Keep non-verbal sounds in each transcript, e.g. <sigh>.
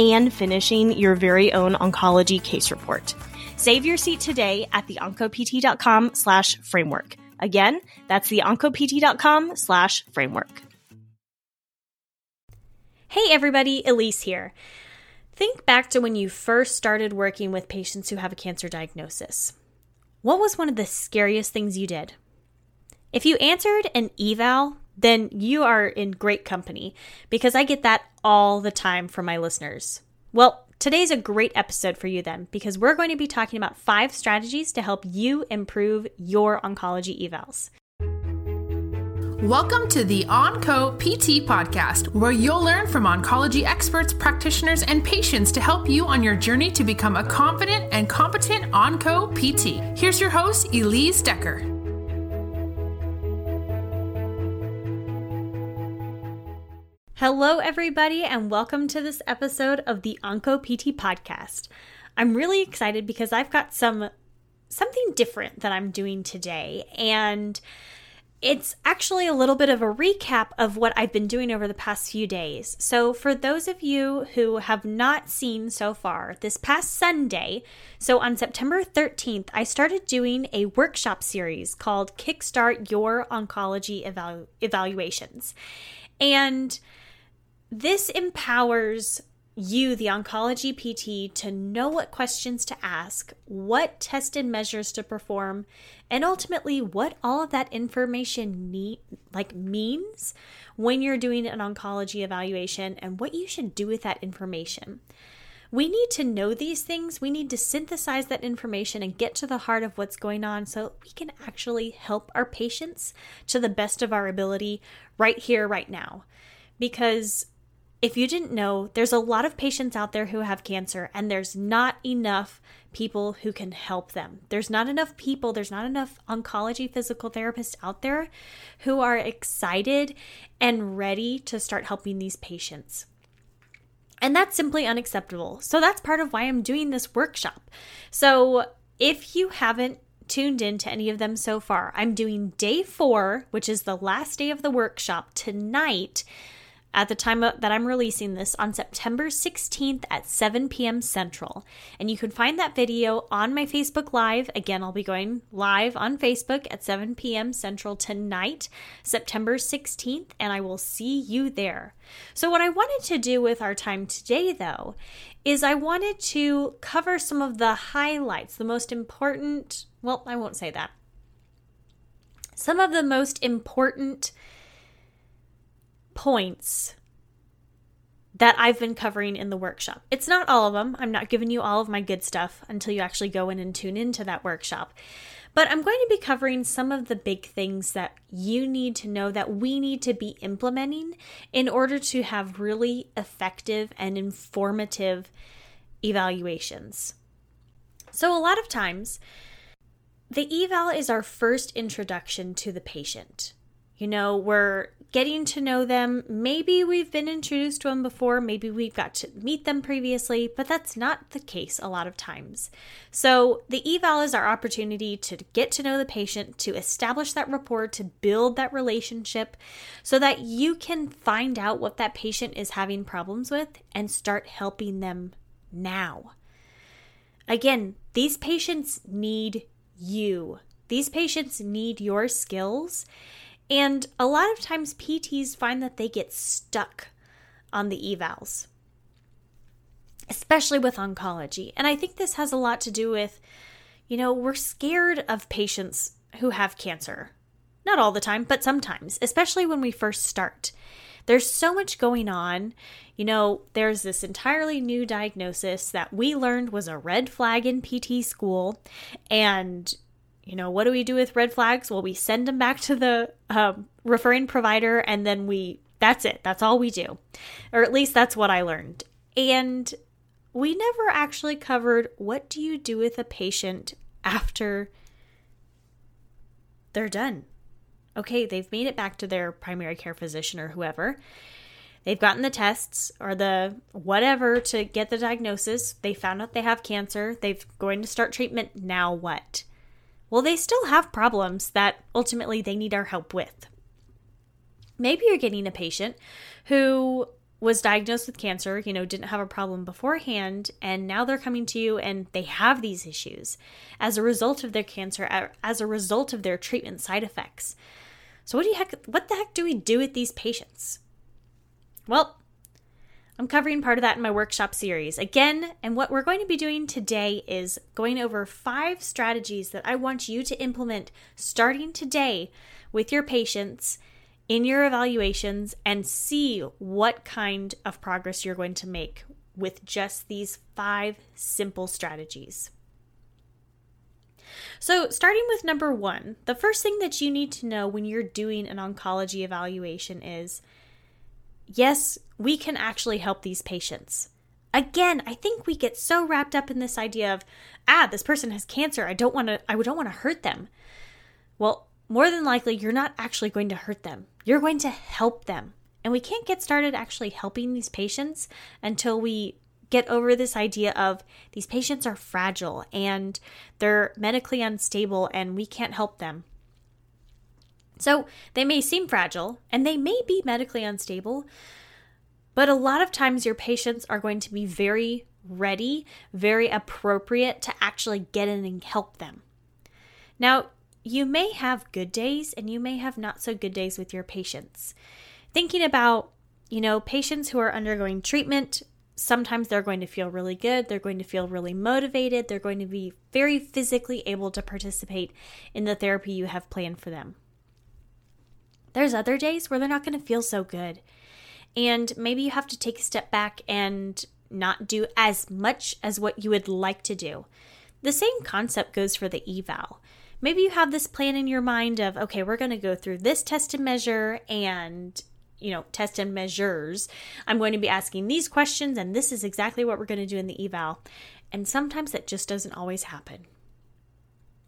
and finishing your very own oncology case report. Save your seat today at the theoncopt.com slash framework. Again, that's the theoncopt.com slash framework. Hey everybody, Elise here. Think back to when you first started working with patients who have a cancer diagnosis. What was one of the scariest things you did? If you answered an eval, then you are in great company because I get that all the time from my listeners. Well, today's a great episode for you then because we're going to be talking about five strategies to help you improve your oncology evals. Welcome to the OnCo PT podcast, where you'll learn from oncology experts, practitioners, and patients to help you on your journey to become a confident and competent OnCo PT. Here's your host, Elise Decker. Hello, everybody, and welcome to this episode of the Onco PT podcast. I'm really excited because I've got some something different that I'm doing today, and it's actually a little bit of a recap of what I've been doing over the past few days. So, for those of you who have not seen so far, this past Sunday, so on September 13th, I started doing a workshop series called Kickstart Your Oncology Evalu- Evaluations. And this empowers you, the oncology PT, to know what questions to ask, what tested measures to perform, and ultimately what all of that information need, like means when you're doing an oncology evaluation and what you should do with that information. We need to know these things. We need to synthesize that information and get to the heart of what's going on so we can actually help our patients to the best of our ability right here, right now. Because if you didn't know, there's a lot of patients out there who have cancer, and there's not enough people who can help them. There's not enough people, there's not enough oncology physical therapists out there who are excited and ready to start helping these patients. And that's simply unacceptable. So that's part of why I'm doing this workshop. So if you haven't tuned in to any of them so far, I'm doing day four, which is the last day of the workshop tonight at the time that I'm releasing this on September 16th at 7 p.m. Central. And you can find that video on my Facebook Live. Again, I'll be going live on Facebook at 7 p.m. Central tonight, September 16th, and I will see you there. So, what I wanted to do with our time today, though, is I wanted to cover some of the highlights, the most important, well, I won't say that. Some of the most important points that I've been covering in the workshop. It's not all of them. I'm not giving you all of my good stuff until you actually go in and tune into that workshop. But I'm going to be covering some of the big things that you need to know that we need to be implementing in order to have really effective and informative evaluations. So, a lot of times, the eval is our first introduction to the patient. You know, we're getting to know them. Maybe we've been introduced to them before, maybe we've got to meet them previously, but that's not the case a lot of times. So, the eval is our opportunity to get to know the patient, to establish that rapport, to build that relationship so that you can find out what that patient is having problems with and start helping them now. Again, these patients need you. These patients need your skills and a lot of times PTs find that they get stuck on the evals, especially with oncology. And I think this has a lot to do with, you know, we're scared of patients who have cancer. Not all the time, but sometimes, especially when we first start. There's so much going on. You know, there's this entirely new diagnosis that we learned was a red flag in PT school. And you know, what do we do with red flags? Well, we send them back to the um, referring provider and then we, that's it. That's all we do. Or at least that's what I learned. And we never actually covered what do you do with a patient after they're done. Okay, they've made it back to their primary care physician or whoever. They've gotten the tests or the whatever to get the diagnosis. They found out they have cancer. They're going to start treatment. Now what? Well, they still have problems that ultimately they need our help with. Maybe you're getting a patient who was diagnosed with cancer, you know, didn't have a problem beforehand, and now they're coming to you and they have these issues as a result of their cancer, as a result of their treatment side effects. So what do you heck what the heck do we do with these patients? Well, I'm covering part of that in my workshop series. Again, and what we're going to be doing today is going over five strategies that I want you to implement starting today with your patients in your evaluations and see what kind of progress you're going to make with just these five simple strategies. So, starting with number one, the first thing that you need to know when you're doing an oncology evaluation is yes, we can actually help these patients. Again, I think we get so wrapped up in this idea of, ah, this person has cancer. I don't want to I don't want to hurt them. Well, more than likely you're not actually going to hurt them. You're going to help them. And we can't get started actually helping these patients until we get over this idea of these patients are fragile and they're medically unstable and we can't help them. So they may seem fragile and they may be medically unstable, but a lot of times your patients are going to be very ready, very appropriate to actually get in and help them. Now, you may have good days and you may have not so good days with your patients. Thinking about, you know, patients who are undergoing treatment, sometimes they're going to feel really good, they're going to feel really motivated, they're going to be very physically able to participate in the therapy you have planned for them. There's other days where they're not going to feel so good. And maybe you have to take a step back and not do as much as what you would like to do. The same concept goes for the eval maybe you have this plan in your mind of, okay, we're going to go through this test and measure and you know, test and measures. I'm going to be asking these questions, and this is exactly what we're going to do in the eval. And sometimes that just doesn't always happen.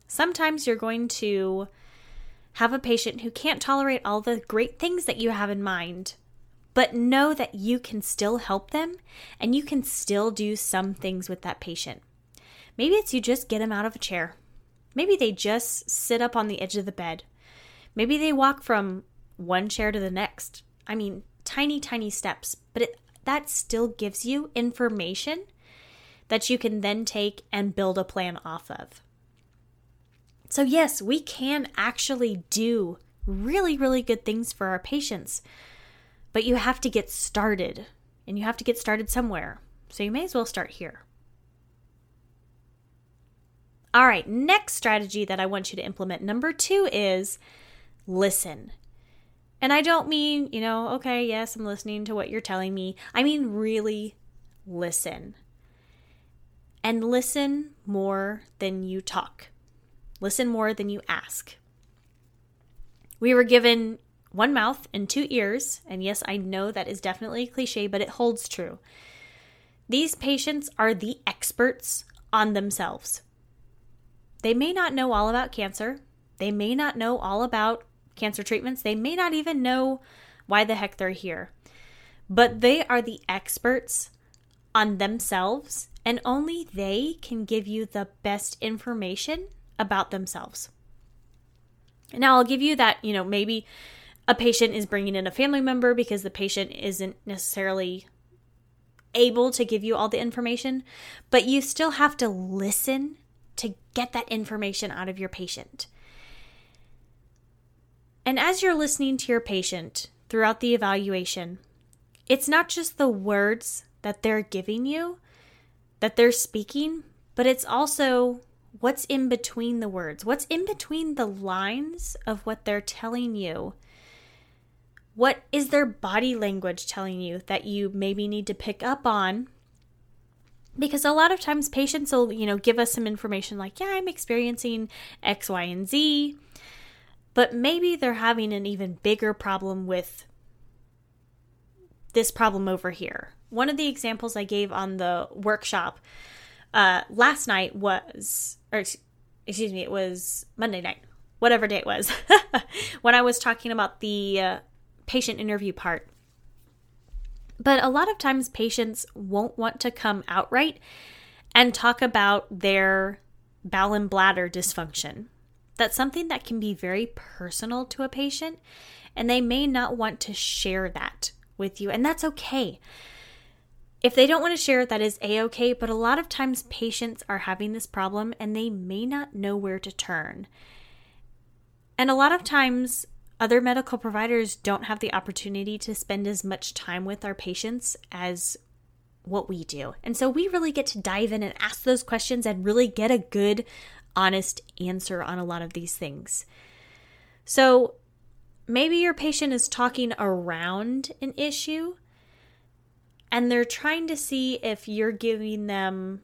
Sometimes you're going to have a patient who can't tolerate all the great things that you have in mind, but know that you can still help them and you can still do some things with that patient. Maybe it's you just get them out of a chair. Maybe they just sit up on the edge of the bed. Maybe they walk from one chair to the next. I mean, tiny, tiny steps, but it, that still gives you information that you can then take and build a plan off of. So, yes, we can actually do really, really good things for our patients, but you have to get started and you have to get started somewhere. So, you may as well start here. All right, next strategy that I want you to implement. Number two is listen. And I don't mean, you know, okay, yes, I'm listening to what you're telling me. I mean, really listen. And listen more than you talk, listen more than you ask. We were given one mouth and two ears. And yes, I know that is definitely a cliche, but it holds true. These patients are the experts on themselves. They may not know all about cancer. They may not know all about cancer treatments. They may not even know why the heck they're here. But they are the experts on themselves, and only they can give you the best information about themselves. Now, I'll give you that, you know, maybe a patient is bringing in a family member because the patient isn't necessarily able to give you all the information, but you still have to listen to get that information out of your patient. And as you're listening to your patient throughout the evaluation, it's not just the words that they're giving you, that they're speaking, but it's also what's in between the words, what's in between the lines of what they're telling you. What is their body language telling you that you maybe need to pick up on? Because a lot of times patients will you know give us some information like yeah i'm experiencing x y and z but maybe they're having an even bigger problem with this problem over here. One of the examples I gave on the workshop uh, last night was, or excuse me, it was Monday night, whatever day it was, <laughs> when I was talking about the uh, patient interview part. But a lot of times patients won't want to come outright and talk about their bowel and bladder dysfunction. That's something that can be very personal to a patient, and they may not want to share that with you, and that's okay. If they don't want to share, that is a okay, but a lot of times patients are having this problem and they may not know where to turn. And a lot of times, other medical providers don't have the opportunity to spend as much time with our patients as what we do. And so we really get to dive in and ask those questions and really get a good, honest answer on a lot of these things. So maybe your patient is talking around an issue and they're trying to see if you're giving them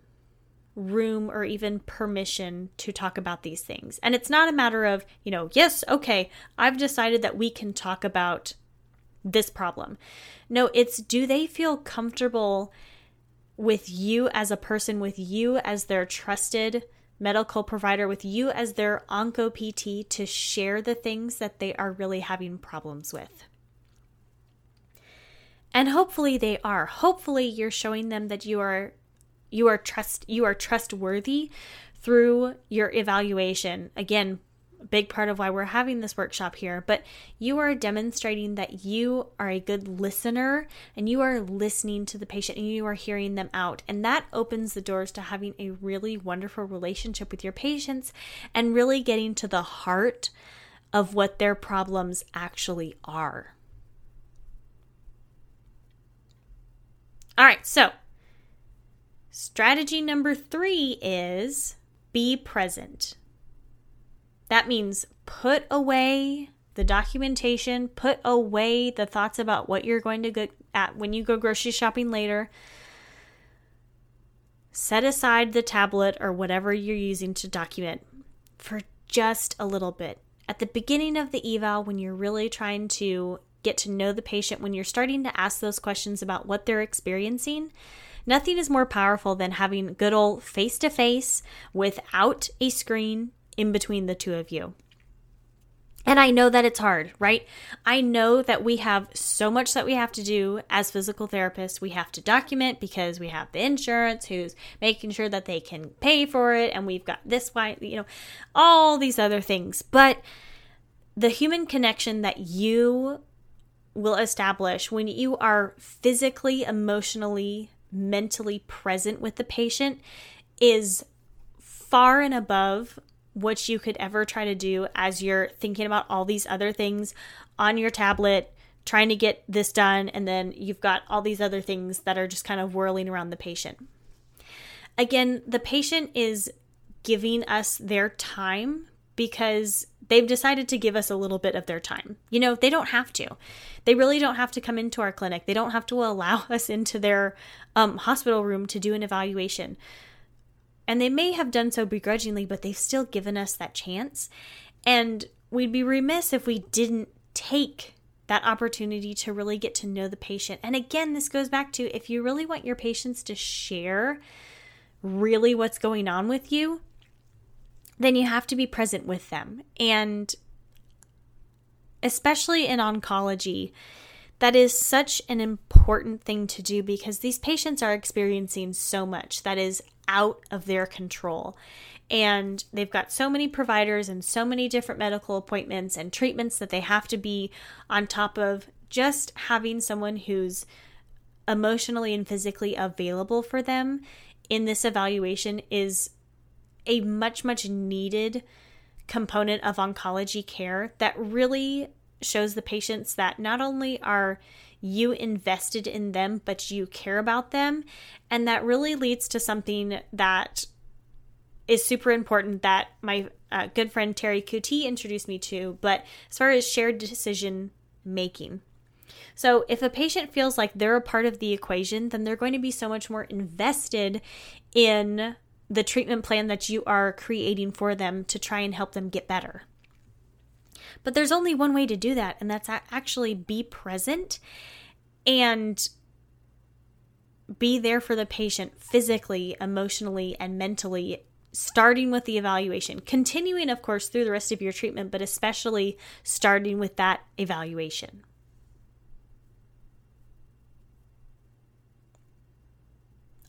room or even permission to talk about these things. And it's not a matter of, you know, yes, okay, I've decided that we can talk about this problem. No, it's do they feel comfortable with you as a person, with you as their trusted medical provider, with you as their onco PT to share the things that they are really having problems with. And hopefully they are. Hopefully you're showing them that you are you are trust you are trustworthy through your evaluation. Again, big part of why we're having this workshop here, but you are demonstrating that you are a good listener and you are listening to the patient and you are hearing them out. And that opens the doors to having a really wonderful relationship with your patients and really getting to the heart of what their problems actually are. All right, so strategy number three is be present. That means put away the documentation, put away the thoughts about what you're going to get at when you go grocery shopping later. Set aside the tablet or whatever you're using to document for just a little bit. At the beginning of the eval, when you're really trying to get to know the patient, when you're starting to ask those questions about what they're experiencing, nothing is more powerful than having good old face to face without a screen in between the two of you. And I know that it's hard, right? I know that we have so much that we have to do as physical therapists. We have to document because we have the insurance who's making sure that they can pay for it. And we've got this, why, you know, all these other things. But the human connection that you will establish when you are physically, emotionally, mentally present with the patient is far and above what you could ever try to do as you're thinking about all these other things on your tablet, trying to get this done, and then you've got all these other things that are just kind of whirling around the patient. Again, the patient is giving us their time because they've decided to give us a little bit of their time. You know, they don't have to. They really don't have to come into our clinic. They don't have to allow <laughs> us into their um, hospital room to do an evaluation. And they may have done so begrudgingly, but they've still given us that chance. And we'd be remiss if we didn't take that opportunity to really get to know the patient. And again, this goes back to if you really want your patients to share really what's going on with you, then you have to be present with them. And especially in oncology, that is such an important thing to do because these patients are experiencing so much that is out of their control. And they've got so many providers and so many different medical appointments and treatments that they have to be on top of. Just having someone who's emotionally and physically available for them in this evaluation is a much, much needed component of oncology care that really shows the patients that not only are you invested in them, but you care about them. And that really leads to something that is super important that my uh, good friend Terry Kuti introduced me to, but as far as shared decision making. So, if a patient feels like they're a part of the equation, then they're going to be so much more invested in the treatment plan that you are creating for them to try and help them get better. But there's only one way to do that, and that's actually be present and be there for the patient physically, emotionally, and mentally, starting with the evaluation, continuing, of course, through the rest of your treatment, but especially starting with that evaluation.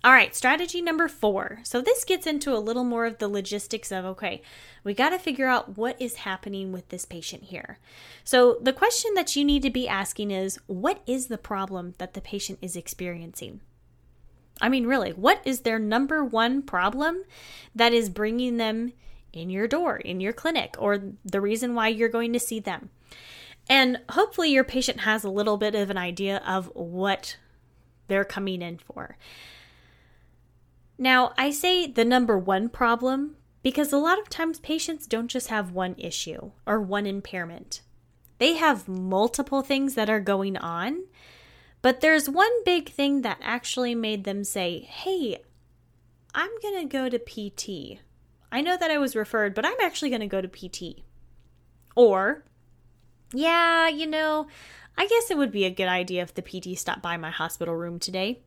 All right, strategy number four. So, this gets into a little more of the logistics of okay, we got to figure out what is happening with this patient here. So, the question that you need to be asking is what is the problem that the patient is experiencing? I mean, really, what is their number one problem that is bringing them in your door, in your clinic, or the reason why you're going to see them? And hopefully, your patient has a little bit of an idea of what they're coming in for. Now, I say the number one problem because a lot of times patients don't just have one issue or one impairment. They have multiple things that are going on, but there's one big thing that actually made them say, Hey, I'm going to go to PT. I know that I was referred, but I'm actually going to go to PT. Or, yeah, you know, I guess it would be a good idea if the PT stopped by my hospital room today.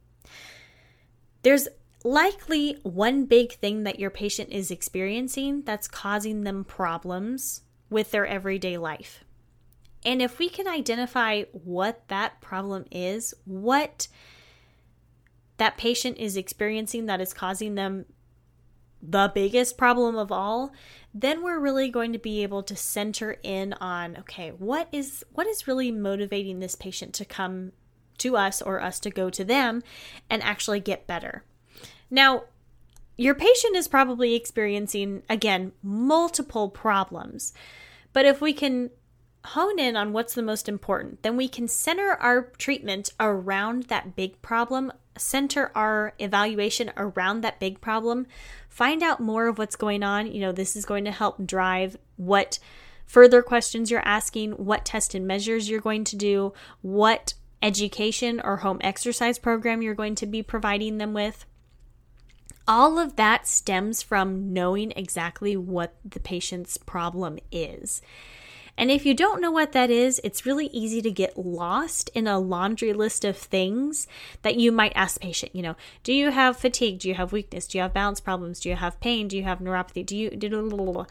There's likely one big thing that your patient is experiencing that's causing them problems with their everyday life. And if we can identify what that problem is, what that patient is experiencing that is causing them the biggest problem of all, then we're really going to be able to center in on okay, what is what is really motivating this patient to come to us or us to go to them and actually get better. Now, your patient is probably experiencing, again, multiple problems. But if we can hone in on what's the most important, then we can center our treatment around that big problem, center our evaluation around that big problem, find out more of what's going on. You know, this is going to help drive what further questions you're asking, what test and measures you're going to do, what education or home exercise program you're going to be providing them with. All of that stems from knowing exactly what the patient's problem is. And if you don't know what that is, it's really easy to get lost in a laundry list of things that you might ask patient. You know, do you have fatigue? Do you have weakness? Do you have balance problems? Do you have pain? Do you have neuropathy? Do you. Do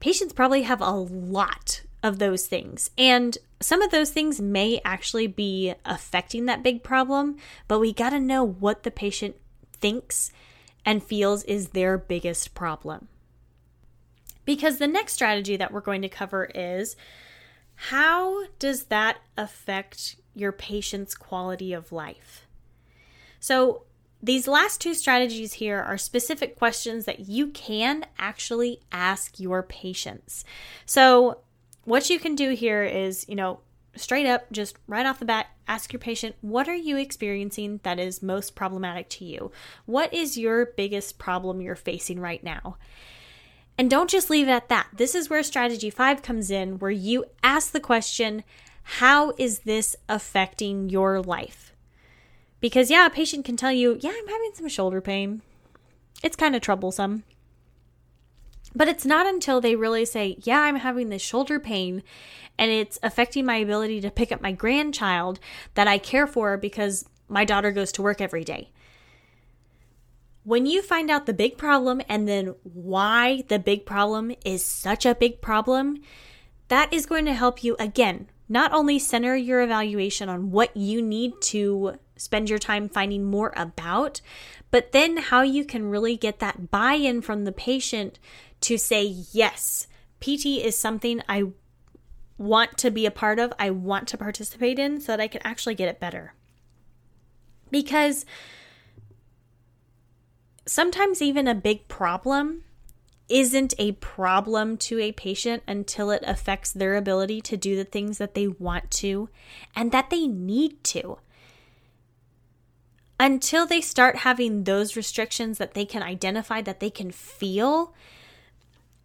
patients probably have a lot of those things. And some of those things may actually be affecting that big problem, but we got to know what the patient thinks and feels is their biggest problem. Because the next strategy that we're going to cover is how does that affect your patient's quality of life? So, these last two strategies here are specific questions that you can actually ask your patients. So, what you can do here is, you know, straight up, just right off the bat, ask your patient, what are you experiencing that is most problematic to you? What is your biggest problem you're facing right now? And don't just leave it at that. This is where strategy five comes in, where you ask the question, how is this affecting your life? Because, yeah, a patient can tell you, yeah, I'm having some shoulder pain. It's kind of troublesome. But it's not until they really say, Yeah, I'm having this shoulder pain and it's affecting my ability to pick up my grandchild that I care for because my daughter goes to work every day. When you find out the big problem and then why the big problem is such a big problem, that is going to help you again, not only center your evaluation on what you need to spend your time finding more about, but then how you can really get that buy in from the patient to say, yes, PT is something I want to be a part of, I want to participate in so that I can actually get it better. Because sometimes even a big problem isn't a problem to a patient until it affects their ability to do the things that they want to and that they need to. Until they start having those restrictions that they can identify, that they can feel,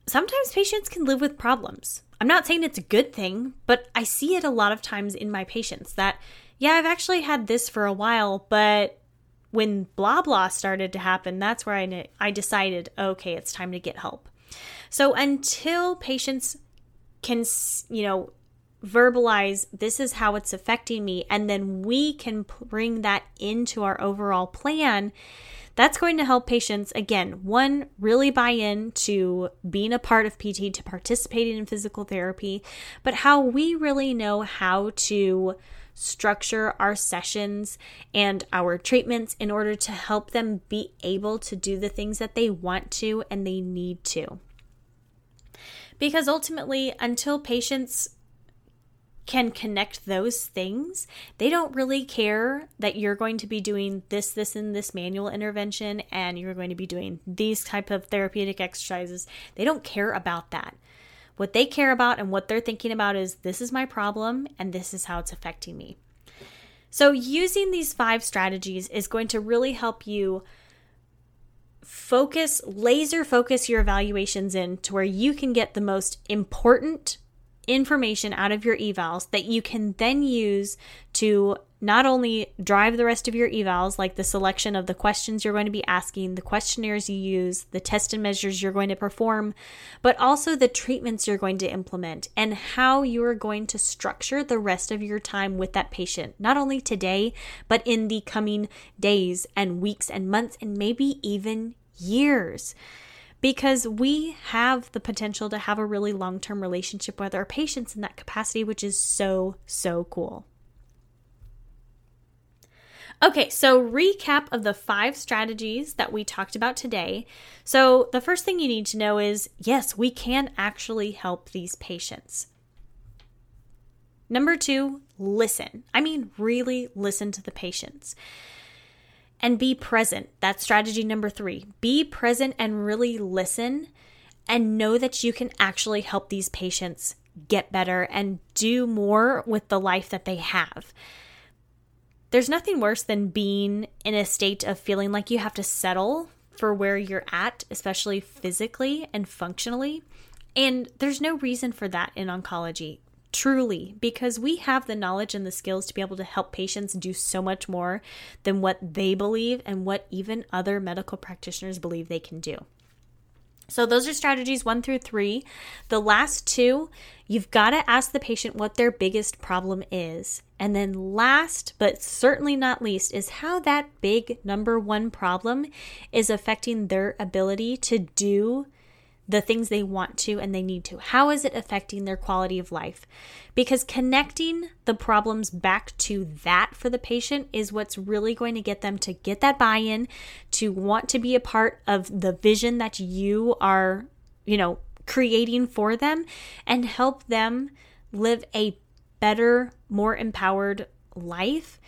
sometimes patients can live with problems. I'm not saying it's a good thing, but I see it a lot of times in my patients that, yeah, I've actually had this for a while, but when blah blah started to happen, that's where I, I decided, okay, it's time to get help. So until patients can, you know, verbalize this is how it's affecting me and then we can bring that into our overall plan that's going to help patients again one really buy in to being a part of pt to participating in physical therapy but how we really know how to structure our sessions and our treatments in order to help them be able to do the things that they want to and they need to. Because ultimately until patients can connect those things, they don't really care that you're going to be doing this, this, and this manual intervention and you're going to be doing these type of therapeutic exercises. They don't care about that. What they care about and what they're thinking about is this is my problem and this is how it's affecting me. So, using these five strategies is going to really help you focus, laser focus your evaluations in to where you can get the most important information out of your evals that you can then use to not only drive the rest of your evals, like the selection of the questions you're going to be asking, the questionnaires you use, the test and measures you're going to perform, but also the treatments you're going to implement and how you are going to structure the rest of your time with that patient, not only today, but in the coming days and weeks and months and maybe even years because we have the potential to have a really long term relationship with our patients in that capacity, which is so, so cool. Okay, so recap of the five strategies that we talked about today. So, the first thing you need to know is yes, we can actually help these patients. Number two, listen. I mean, really listen to the patients and be present. That's strategy number three. Be present and really listen and know that you can actually help these patients get better and do more with the life that they have. There's nothing worse than being in a state of feeling like you have to settle for where you're at, especially physically and functionally. And there's no reason for that in oncology. Truly, because we have the knowledge and the skills to be able to help patients do so much more than what they believe and what even other medical practitioners believe they can do. So, those are strategies one through three. The last two, you've got to ask the patient what their biggest problem is. And then, last but certainly not least, is how that big number one problem is affecting their ability to do the things they want to and they need to? How is it affecting their quality of life? Because connecting the problems back to that for the patient is what's really going to get them to get that buy in, to want to be a part of the vision that you are, you know, creating for them and help them live a better, more empowered life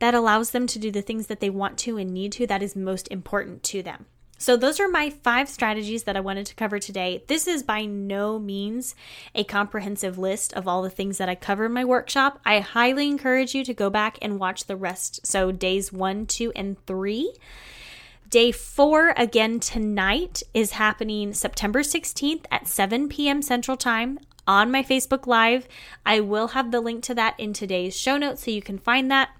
that allows them to do the things that they want to and need to that is most important to them. So, those are my five strategies that I wanted to cover today. This is by no means a comprehensive list of all the things that I cover in my workshop. I highly encourage you to go back and watch the rest. So, days one, two, and three. Day four, again tonight, is happening September 16th at 7 p.m. Central Time on my Facebook Live. I will have the link to that in today's show notes so you can find that.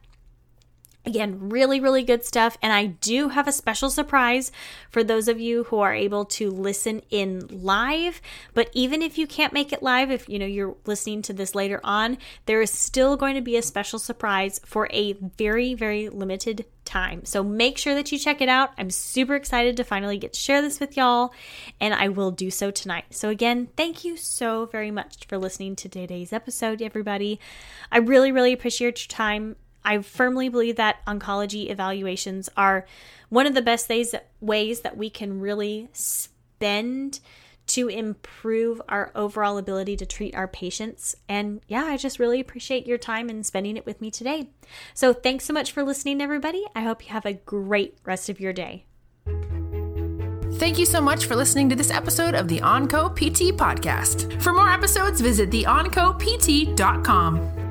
Again, really, really good stuff. And I do have a special surprise for those of you who are able to listen in live. But even if you can't make it live, if you know you're listening to this later on, there is still going to be a special surprise for a very, very limited time. So make sure that you check it out. I'm super excited to finally get to share this with y'all, and I will do so tonight. So, again, thank you so very much for listening to today's episode, everybody. I really, really appreciate your time I firmly believe that oncology evaluations are one of the best ways, ways that we can really spend to improve our overall ability to treat our patients. And yeah, I just really appreciate your time and spending it with me today. So thanks so much for listening, everybody. I hope you have a great rest of your day. Thank you so much for listening to this episode of the OnCo PT podcast. For more episodes, visit theoncopt.com.